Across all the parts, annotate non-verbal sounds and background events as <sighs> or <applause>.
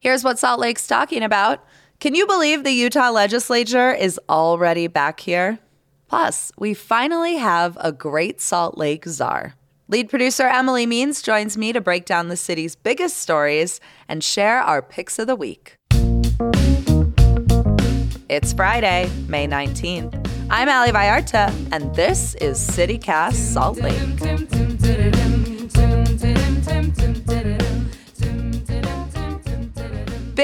Here's what Salt Lake's talking about. Can you believe the Utah legislature is already back here? Plus, we finally have a great Salt Lake czar. Lead producer Emily Means joins me to break down the city's biggest stories and share our picks of the week. It's Friday, May 19th. I'm Ali Vallarta, and this is City Cast Salt Lake.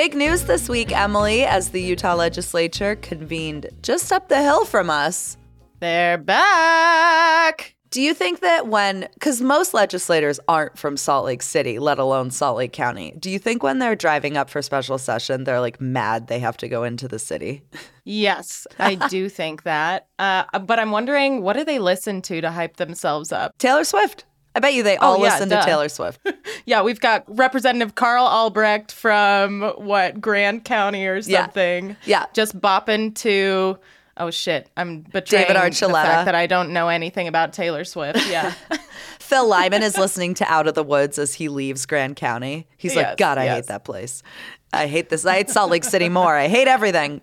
Big news this week, Emily, as the Utah legislature convened just up the hill from us. They're back. Do you think that when, because most legislators aren't from Salt Lake City, let alone Salt Lake County, do you think when they're driving up for special session, they're like mad they have to go into the city? Yes, I do think that. Uh, but I'm wondering, what do they listen to to hype themselves up? Taylor Swift. I bet you they oh, all Oh, yeah, listen duh. to Taylor Swift. <laughs> Yeah, we've got Representative Carl Albrecht from what Grand County or something. Yeah. just bopping to. Oh shit! I'm betraying David the fact that I don't know anything about Taylor Swift. Yeah, <laughs> <laughs> Phil Lyman is listening to Out of the Woods as he leaves Grand County. He's like, God, I yes. hate that place. I hate this. I hate Salt Lake City more. I hate everything.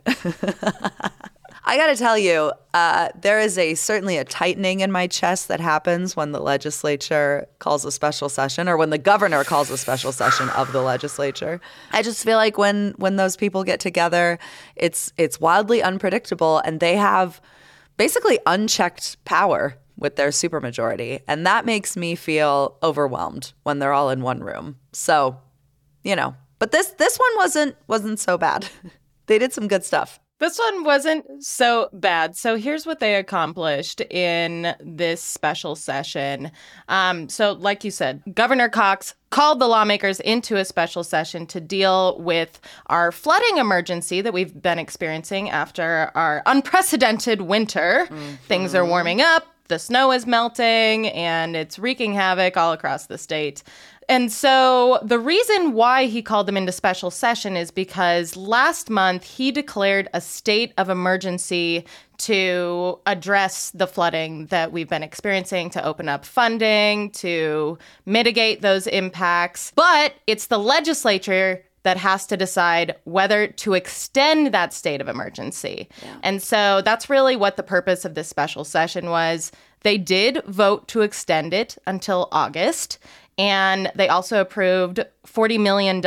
I got to tell you, uh, there is a certainly a tightening in my chest that happens when the legislature calls a special session, or when the governor calls a special session of the legislature. I just feel like when when those people get together, it's it's wildly unpredictable, and they have basically unchecked power with their supermajority, and that makes me feel overwhelmed when they're all in one room. So, you know, but this this one wasn't wasn't so bad. <laughs> they did some good stuff. This one wasn't so bad. So here's what they accomplished in this special session. Um, so, like you said, Governor Cox called the lawmakers into a special session to deal with our flooding emergency that we've been experiencing after our unprecedented winter. Things are warming up, the snow is melting, and it's wreaking havoc all across the state. And so the reason why he called them into special session is because last month he declared a state of emergency to address the flooding that we've been experiencing, to open up funding, to mitigate those impacts. But it's the legislature that has to decide whether to extend that state of emergency. And so that's really what the purpose of this special session was. They did vote to extend it until August. And they also approved $40 million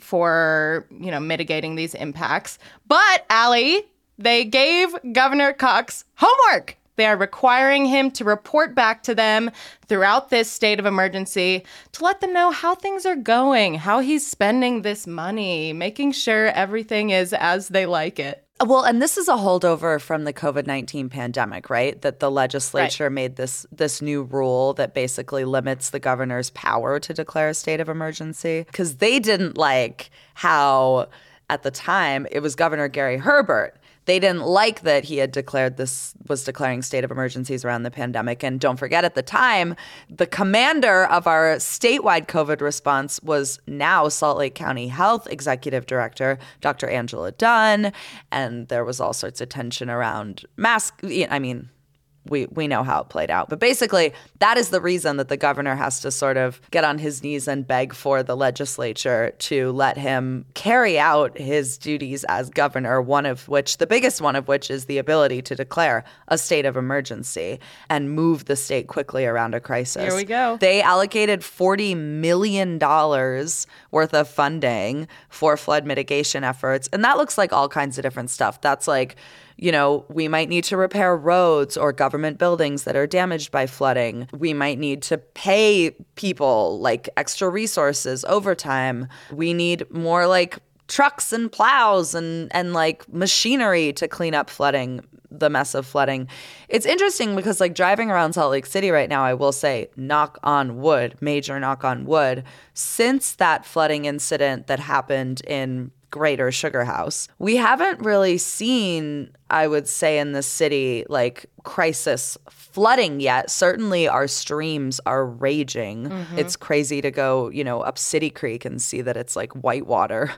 for, you know, mitigating these impacts. But, Ali, they gave Governor Cox homework. They are requiring him to report back to them throughout this state of emergency to let them know how things are going, how he's spending this money, making sure everything is as they like it. Well, and this is a holdover from the COVID nineteen pandemic, right? That the legislature made this this new rule that basically limits the governor's power to declare a state of emergency because they didn't like how at the time it was Governor Gary Herbert. They didn't like that he had declared this was declaring state of emergencies around the pandemic. And don't forget, at the time, the commander of our statewide COVID response was now Salt Lake County Health Executive Director, Dr. Angela Dunn. And there was all sorts of tension around mask. I mean, we we know how it played out. But basically, that is the reason that the governor has to sort of get on his knees and beg for the legislature to let him carry out his duties as governor, one of which the biggest one of which is the ability to declare a state of emergency and move the state quickly around a crisis. Here we go. They allocated $40 million worth of funding for flood mitigation efforts. And that looks like all kinds of different stuff. That's like, you know, we might need to repair roads or government buildings that are damaged by flooding. We might need to pay people like extra resources, overtime. We need more like trucks and plows and and like machinery to clean up flooding the mess of flooding. It's interesting because like driving around Salt Lake City right now, I will say, knock on wood, major knock on wood, since that flooding incident that happened in Greater Sugar House, we haven't really seen, I would say, in the city like crisis flooding yet. Certainly, our streams are raging. Mm-hmm. It's crazy to go, you know, up City Creek and see that it's like whitewater.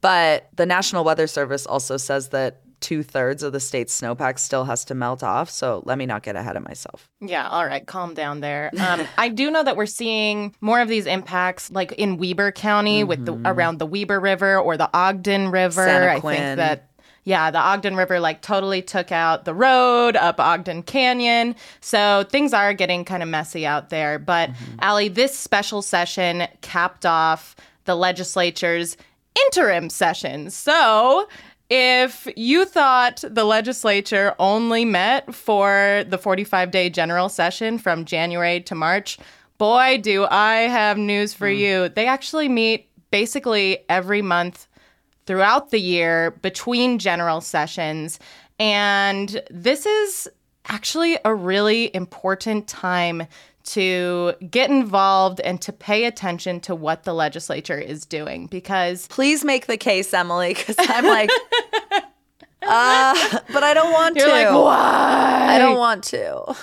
But the National Weather Service also says that two thirds of the state's snowpack still has to melt off. So let me not get ahead of myself. Yeah, all right, calm down there. Um, <laughs> I do know that we're seeing more of these impacts, like in Weber County, mm-hmm. with the around the Weber River or the Ogden River. Santa Quinn. I think that yeah, the Ogden River like totally took out the road up Ogden Canyon. So things are getting kind of messy out there. But mm-hmm. Ali, this special session capped off the legislature's interim session. So if you thought the legislature only met for the 45 day general session from January to March, boy, do I have news for mm. you. They actually meet basically every month throughout the year between general sessions. And this is actually a really important time to get involved and to pay attention to what the legislature is doing because please make the case emily because i'm like <laughs> uh but i don't want You're to like why i don't want to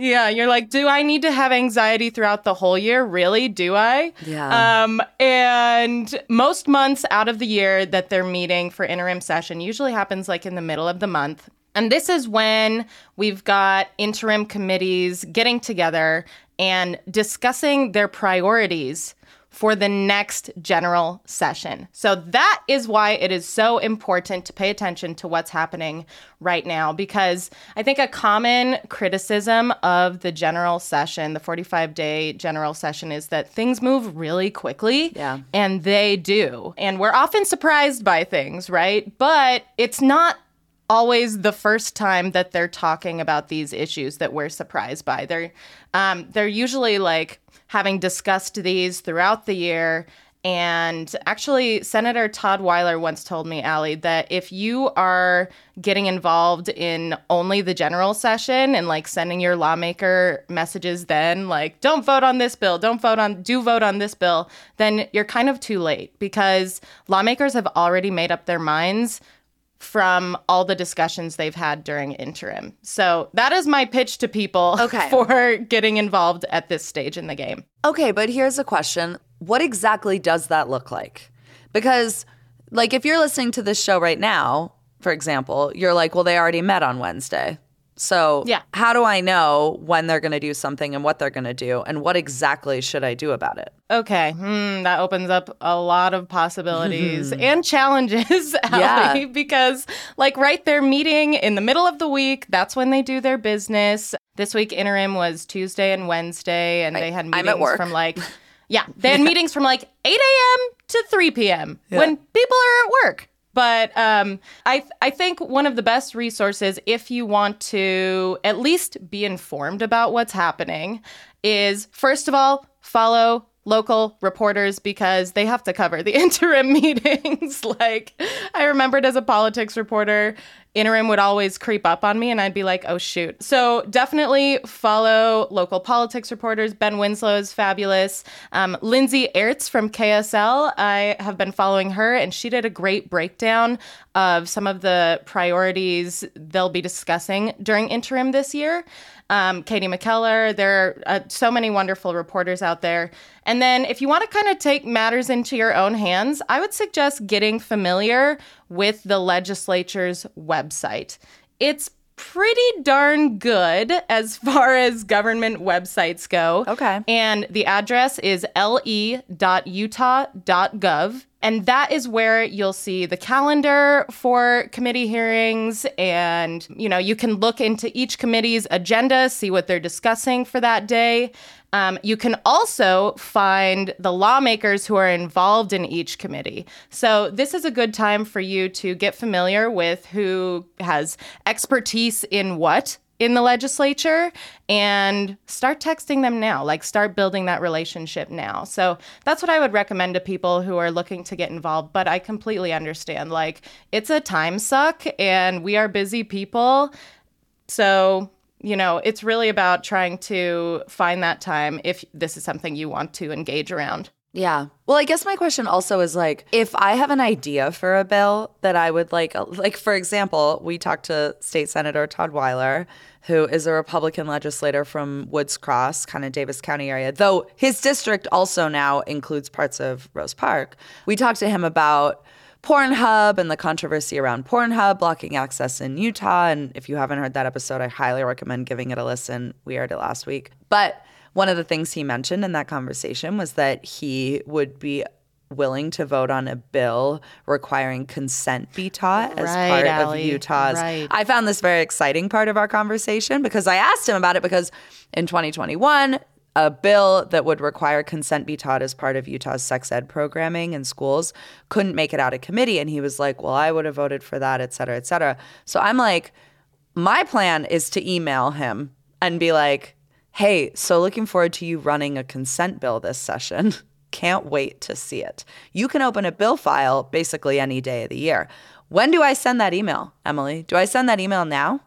yeah, you're like, do I need to have anxiety throughout the whole year? Really? Do I? Yeah. Um, and most months out of the year that they're meeting for interim session usually happens like in the middle of the month. And this is when we've got interim committees getting together and discussing their priorities for the next general session. So that is why it is so important to pay attention to what's happening right now because I think a common criticism of the general session, the 45 day general session, is that things move really quickly. Yeah. And they do. And we're often surprised by things, right? But it's not always the first time that they're talking about these issues that we're surprised by. They're um, they're usually like having discussed these throughout the year. And actually, Senator Todd Weiler once told me, Ali, that if you are getting involved in only the general session and like sending your lawmaker messages, then like, don't vote on this bill, don't vote on, do vote on this bill, then you're kind of too late because lawmakers have already made up their minds from all the discussions they've had during interim. So that is my pitch to people <laughs> okay. for getting involved at this stage in the game. Okay, but here's a question. What exactly does that look like? Because like if you're listening to this show right now, for example, you're like, well, they already met on Wednesday. So, yeah. how do I know when they're going to do something and what they're going to do and what exactly should I do about it? Okay, hmm, that opens up a lot of possibilities <laughs> and challenges, <laughs> yeah. because like right there meeting in the middle of the week, that's when they do their business. This week interim was Tuesday and Wednesday and they had meetings from like <laughs> yeah, they had meetings from like 8 a.m. to 3 p.m. Yeah. when people are at work. But um, I th- I think one of the best resources, if you want to at least be informed about what's happening, is first of all follow local reporters because they have to cover the <laughs> interim meetings. <laughs> like I remembered as a politics reporter, interim would always creep up on me and I'd be like, oh shoot. So definitely follow local politics reporters. Ben Winslow is fabulous. Um, Lindsay Aerts from KSL, I have been following her and she did a great breakdown of some of the priorities they'll be discussing during interim this year. Um, Katie McKellar, there are uh, so many wonderful reporters out there. And then if you want to kind of take matters into your own hands, I would suggest getting familiar with the legislature's website. It's pretty darn good as <laughs> far as government websites go. Okay. And the address is le.utah.gov. And that is where you'll see the calendar for committee hearings. And, you know, you can look into each committee's agenda, see what they're discussing for that day. Um, you can also find the lawmakers who are involved in each committee. So, this is a good time for you to get familiar with who has expertise in what in the legislature and start texting them now. Like, start building that relationship now. So, that's what I would recommend to people who are looking to get involved. But I completely understand. Like, it's a time suck and we are busy people So, you know, it's really about trying to find that time if this is something you want to engage around. Yeah. Well, I guess my question also is like if I have an idea for a bill that I would like uh, like for example, we talked to state senator Todd Weiler, who is a Republican legislator from Woods Cross, kind of Davis County area. Though his district also now includes parts of Rose Park. We talked to him about Pornhub and the controversy around Pornhub blocking access in Utah. And if you haven't heard that episode, I highly recommend giving it a listen. We aired it last week. But one of the things he mentioned in that conversation was that he would be willing to vote on a bill requiring consent be taught as Right, part Ali. of Utah's. Right. I found this very exciting part of our conversation because I asked him about it because in 2021, a bill that would require consent be taught as part of Utah's sex ed programming in schools couldn't make it out of committee. And he was like, well, I would have voted for that, et cetera, et cetera. So I'm like, my plan is to email him and be like, hey, so looking forward to you running a consent bill this session. <laughs> Can't wait to see it. You can open a bill file basically any day of the year. When do I send that email, Emily? Do I send that email now?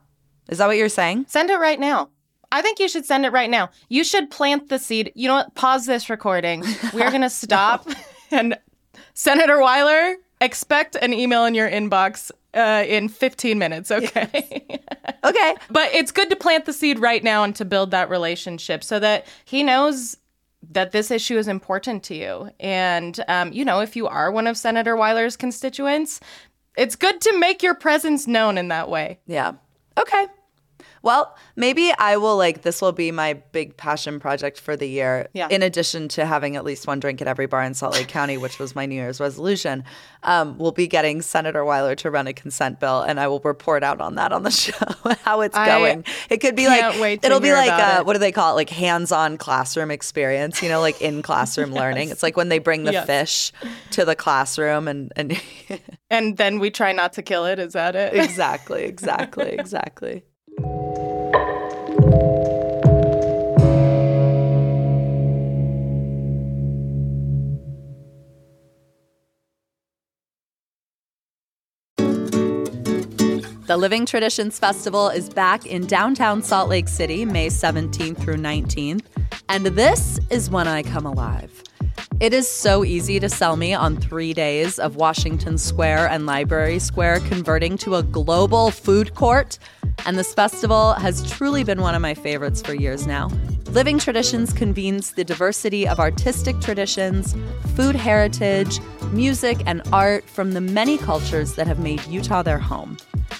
Is that what you're saying? Send it right now. I think you should send it right now. You should plant the seed. You know what? Pause this recording. <laughs> We're going to stop. <laughs> And Senator Weiler, expect an email in your inbox uh, in 15 minutes, okay? <laughs> Okay. but it's good to plant the seed right now and to build that relationship so that he knows that this issue is important to you. And, um, you know, if you are one of Senator Weiler's constituents, it's good to make your presence known in that way. Yeah. Okay. Well, maybe I will like this will be my big passion project for the year. Yeah. In addition to having at least one drink at every bar in Salt Lake County, which was my New Year's resolution, um, we'll be getting Senator Weiler to run a consent bill, and I will report out on that on the <laughs> show how it's I going. It could be like it'll be like uh, it. what do they call it? Like hands-on classroom experience. You know, like in <laughs> classroom learning. It's like when they bring the Yes. fish to the classroom, and and And then we try not to kill it. Is that it? exactly, exactly, <laughs> exactly. The Living Traditions Festival is back in downtown Salt Lake City, May 17th through 19th. And this is when I come alive. It is so easy to sell me on three days of Washington Square and Library Square converting to a global food court. And this festival has truly been one of my favorites for years now. Living Traditions convenes the diversity of artistic traditions, food heritage, music, and art from the many cultures that have made Utah their home.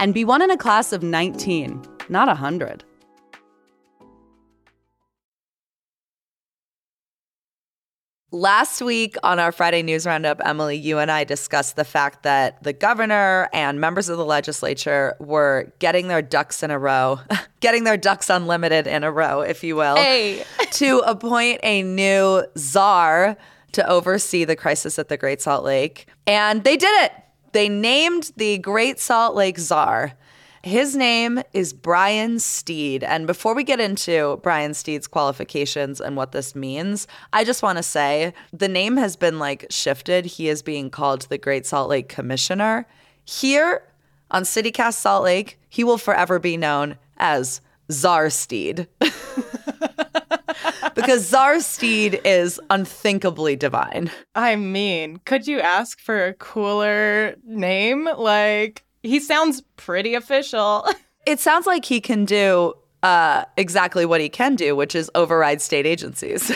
and be one in a class of 19, not 100. Last week on our Friday News Roundup, Emily, you and I discussed the fact that the governor and members of the legislature were getting their ducks in a row, <laughs> getting their ducks unlimited in a row, if you will, Hey. <laughs> to appoint a new czar to oversee the crisis at the Great Salt Lake. And they did it. They named the Great Salt Lake czar. His name is Brian Steed. And before we get into Brian Steed's qualifications and what this means, I just want to say the name has been like shifted. He is being called the Great Salt Lake Commissioner. Here on City Cast Salt Lake, he will forever be known as Czar Steed. <laughs> because Czar Steed is unthinkably divine. I mean, could you ask for a cooler name? Like, he sounds pretty official. <laughs> It sounds like he can do uh, exactly what he can do, which is override state agencies.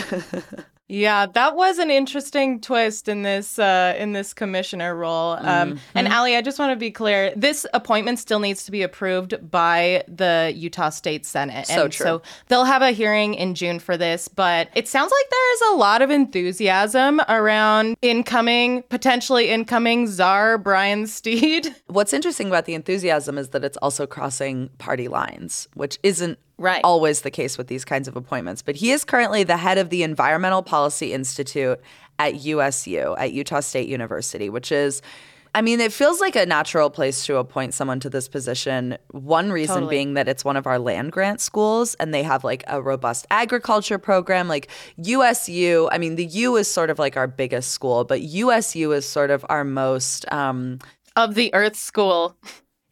<laughs> Yeah, that was an interesting twist in this uh, in this commissioner role. Um, mm-hmm. And Ali, I just want to be clear: this appointment still needs to be approved by the Utah State Senate. So and true. So they'll have a hearing in June for this. But it sounds like there is a lot of enthusiasm around incoming, potentially incoming czar Brian Steed. <laughs> What's interesting about the enthusiasm is that it's also crossing party lines, which isn't Right. always the case with these kinds of appointments. But he is currently the head of the Environmental Policy Institute at USU, at Utah State University, which is. I mean, it feels like a natural place to appoint someone to this position. One reason Totally. being that it's one of our land grant schools and they have like a robust agriculture program. Like USU, I mean, the U is sort of like our biggest school, but USU is sort of our most um, Of the Earth School.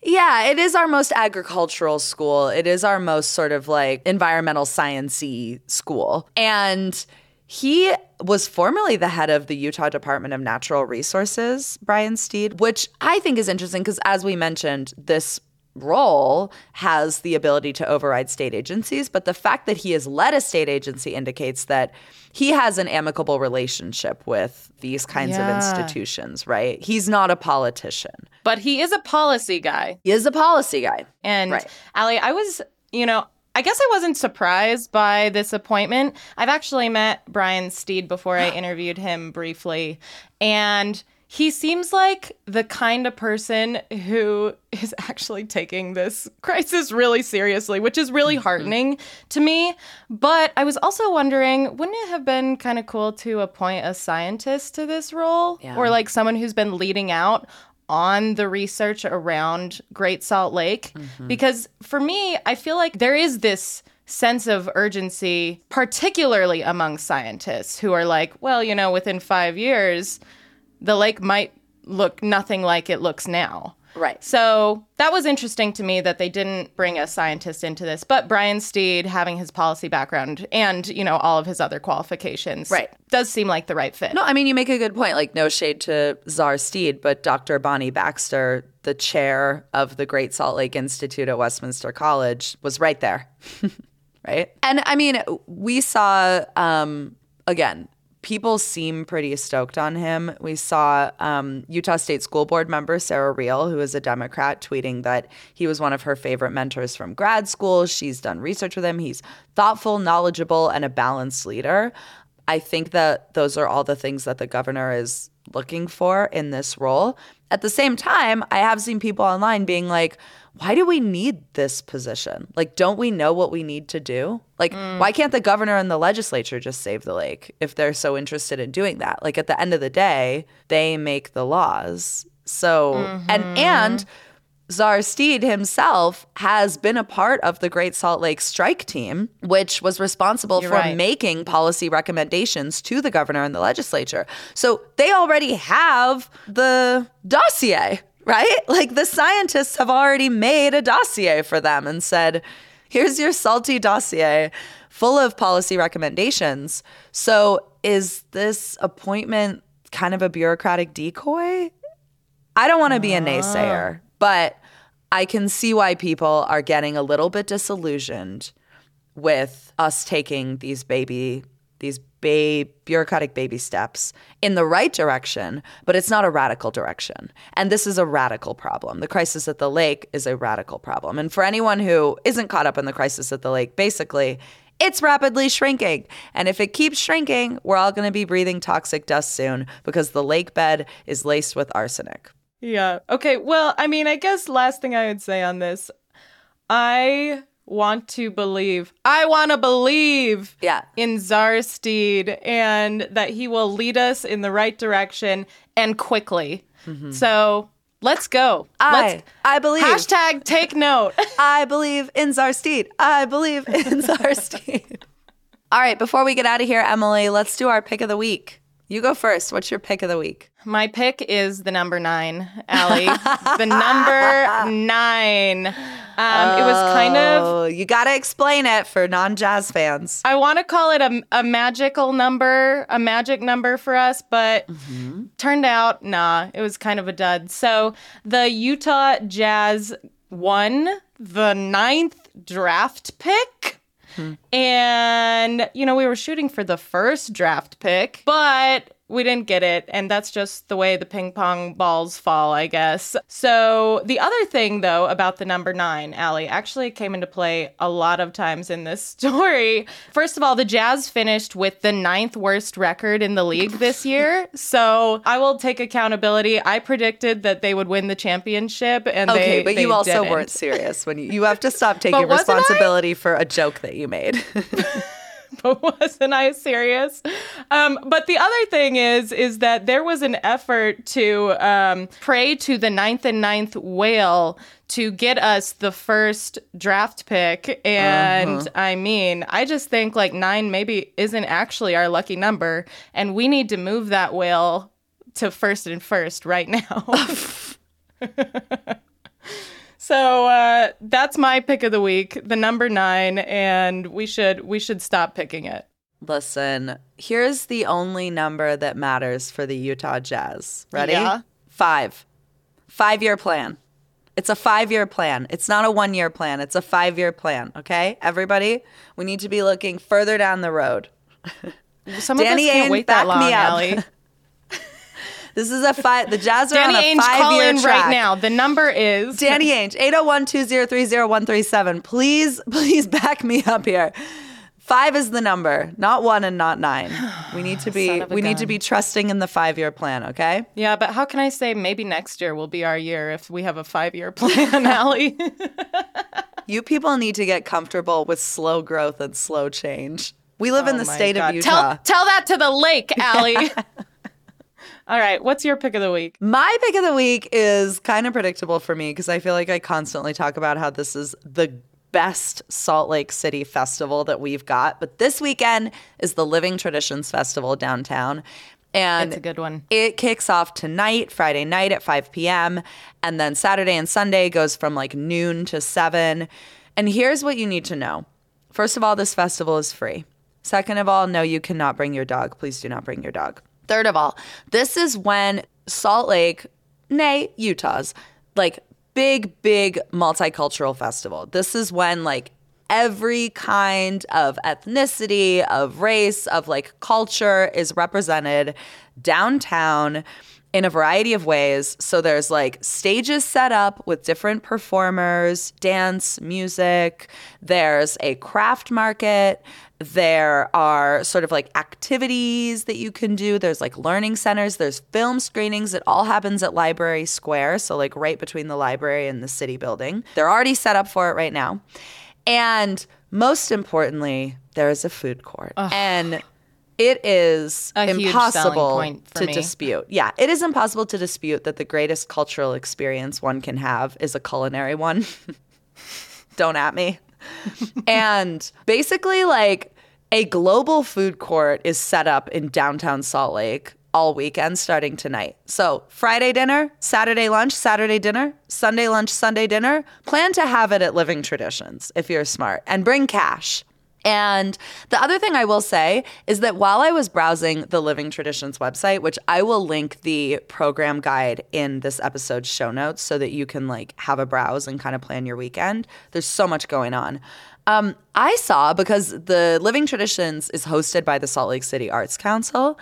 Yeah, it is our most agricultural school. It is our most sort of like environmental sciencey school. And he was formerly the head of the Utah Department of Natural Resources, Brian Steed, which I think is interesting because as we mentioned, this role has the ability to override state agencies, but the fact that he has led a state agency indicates that he has an amicable relationship with these kinds Yeah. of institutions, right? He's not a politician. But he is a policy guy. He is a policy guy. And Right. Ali, I was, you know, I guess I wasn't surprised by this appointment. I've actually met Brian Steed before I <gasps> interviewed him briefly, and he seems like the kind of person who is actually taking this crisis really seriously, which is really Mm-hmm. heartening to me. But I was also wondering, wouldn't it have been kind of cool to appoint a scientist to this role? Yeah. Or like someone who's been leading out on the research around Great Salt Lake because for me, I feel like there is this sense of urgency, particularly among scientists who are like, well, you know, within five years, the lake might look nothing like it looks now. Right. So that was interesting to me that they didn't bring a scientist into this, but Brian Steed having his policy background and, you know, all of his other qualifications Right. does seem like the right fit. No, I mean, you make a good point. Like, no shade to Czar Steed, but Dr. Bonnie Baxter, the chair of the Great Salt Lake Institute at Westminster College, was right there. <laughs> right. And I mean, we saw, um, again, people seem pretty stoked on him. We saw um, Utah State School Board member Sarah Reale, who is a Democrat, tweeting that he was one of her favorite mentors from grad school. She's done research with him. He's thoughtful, knowledgeable, and a balanced leader. I think that those are all the things that the governor is looking for in this role. At the same time, I have seen people online being like, why do we need this position? Like, don't we know what we need to do? Like, mm. why can't the governor and the legislature just save the lake if they're so interested in doing that? Like, at the end of the day, they make the laws. So, and, mm-hmm. and, Czar Steed himself has been a part of the Great Salt Lake strike team, which was responsible You're for right. making policy recommendations to the governor and the legislature. So they already have the dossier, right? <laughs> Like the scientists have already made a dossier for them and said, here's your salty dossier full of policy recommendations. So is this appointment kind of a bureaucratic decoy? I don't want to be a naysayer, ah. but I can see why people are getting a little bit disillusioned with us taking these baby these ba- bureaucratic baby steps in the right direction, but it's not a radical direction. And this is a radical problem. The crisis at the lake is a radical problem. And for anyone who isn't caught up in the crisis at the lake, basically, it's rapidly shrinking. And if it keeps shrinking, we're all going to be breathing toxic dust soon because the lake bed is laced with arsenic. Yeah. Okay. Well, I mean, I guess last thing I would say on this, I want to believe, I want to believe Yeah. in Czar Steed and that he will lead us in the right direction and quickly. Mm-hmm. So Let's go. I, Let's I believe. hashtag take note. <laughs> I believe in Czar Steed. I believe in <laughs> Czar Steed. All right, before we get out of here, Emily, let's do our pick of the week. You go first. What's your pick of the week? My pick is the number nine, Ali. the number <laughs> nine. Um, it was kind of Oh, you got to explain it for non jazz fans. I want to call it a, a magical number, a magic number for us, but turned out, nah, it was kind of a dud. So the Utah Jazz won the ninth draft pick. And, you know, we were shooting for the first draft pick, but we didn't get it. And that's just the way the ping pong balls fall, I guess. So the other thing, though, about the number nine, Ali, actually came into play a lot of times in this <laughs> story. First of all, the Jazz finished with the ninth worst record in the league this year. So I will take accountability. I predicted that they would win the championship. And Okay, they, but they you also didn't. weren't serious when you, you <laughs> have to stop taking wasn't I? responsibility for a joke that you made. <laughs> <laughs> but wasn't I serious? Um, but the other thing is, is that there was an effort to um, pray to the ninth and ninth whale to get us the first draft pick. And I mean, I just think like nine maybe isn't actually our lucky number, and we need to move that whale to first and first right now. <laughs> <laughs> So uh, that's my pick of the week, the number nine, and we should we should stop picking it. Listen, here's the only number that matters for the Utah Jazz. Ready? Yeah. Five. Five year plan. It's a five year plan. It's not a one year plan. It's a five year plan. Okay, everybody? We need to be looking further down the road. Some Danny of us can't wait that long. Ali. <laughs> This is a five. The Jazz are Danny on a Ainge, five call year in track. right now. The number is Danny Ainge, 801-203-0137. Please, <laughs> please back me up here. Five is the number, not one and not nine. We need to <sighs> be Son of a we need to be trusting in the five year plan, okay? Yeah, but how can I say maybe next year will be our year if we have a five year <laughs> plan, Ali? <laughs> You people need to get comfortable with slow growth and slow change. We live in Oh the state God. of Utah. Tell tell that to the lake, Ali. All right, what's your pick of the week? My pick of the week is kind of predictable for me because I feel like I constantly talk about how this is the best Salt Lake City festival that we've got. But this weekend is the Living Traditions Festival downtown. And It's a good one. It kicks off tonight, Friday night at 5 p.m. And then Saturday and Sunday goes from like noon to 7. And here's what you need to know. First of all, this festival is free. Second of all, no, you cannot bring your dog. Please do not bring your dog. Third of all, this is when Salt Lake, nay, Utah's, like big, big multicultural festival. This is when like every kind of ethnicity, of race, of like culture is represented downtown in a variety of ways. So there's like stages set up with different performers, dance, music. There's a craft market. There are sort of like activities that you can do. There's like learning centers. There's film screenings. It all happens at Library Square. So, like right between the library and the city building. They're already set up for it right now. And most importantly, there is a food court. And it is A impossible to me. dispute. Yeah, it is impossible to dispute that the greatest cultural experience one can have is a culinary one. <laughs> Don't at me. <laughs> and basically, like a global food court is set up in downtown Salt Lake all weekend starting tonight. So, Friday dinner, Saturday lunch, Saturday dinner, Sunday lunch, Sunday dinner. Plan to have it at Living Traditions if you're smart and bring cash. And the other thing I will say is that while I was browsing the Living Traditions website, which I will link the program guide in this episode's show notes so that you can like have a browse and kind of plan your weekend. There's so much going on. Um, I saw because the Living Traditions is hosted by the Salt Lake City Arts Council.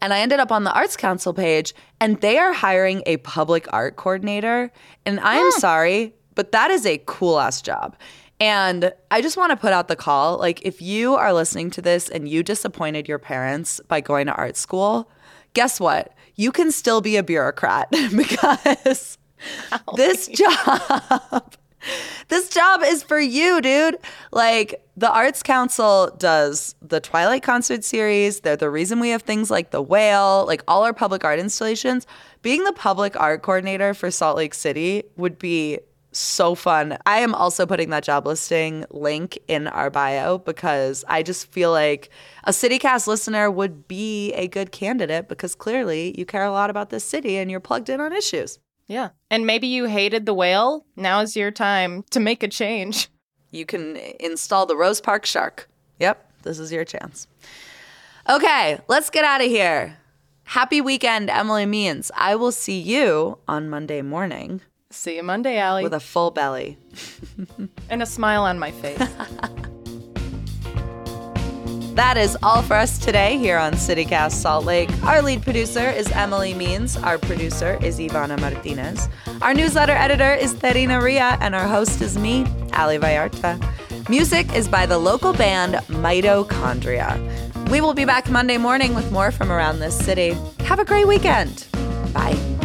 And I ended up on the Arts Council page, and they are hiring a public art coordinator. And I'm sorry, but that is a cool ass job. And I just want to put out the call like, if you are listening to this and you disappointed your parents by going to art school, guess what? You can still be a bureaucrat <laughs> because this <laughs> job this job is for you, dude. Like the Arts Council does the Twilight concert series. They're the reason we have things like the Whale, like all our public art installations. Being the public art coordinator for Salt Lake City would be so fun. I am also putting that job listing link in our bio because I just feel like a City Cast listener would be a good candidate because clearly you care a lot about this city and you're plugged in on issues. Yeah. And maybe you hated the whale. Now is your time to make a change. You can install the Rose Park Shark. Yep, this is your chance. Okay, let's get out of here. Happy weekend, Emily Means. I will see you on Monday morning. See you Monday, Ali. With a full belly. <laughs> and a smile on my face. <laughs> That is all for us today here on City Cast Salt Lake. Our lead producer is Emily Means. Our producer is Ivana Martinez. Our newsletter editor is Terina Ria, and our host is me, Ali Vallarta. Music is by the local band Mitochondria. We will be back Monday morning with more from around this city. Have a great weekend. Bye.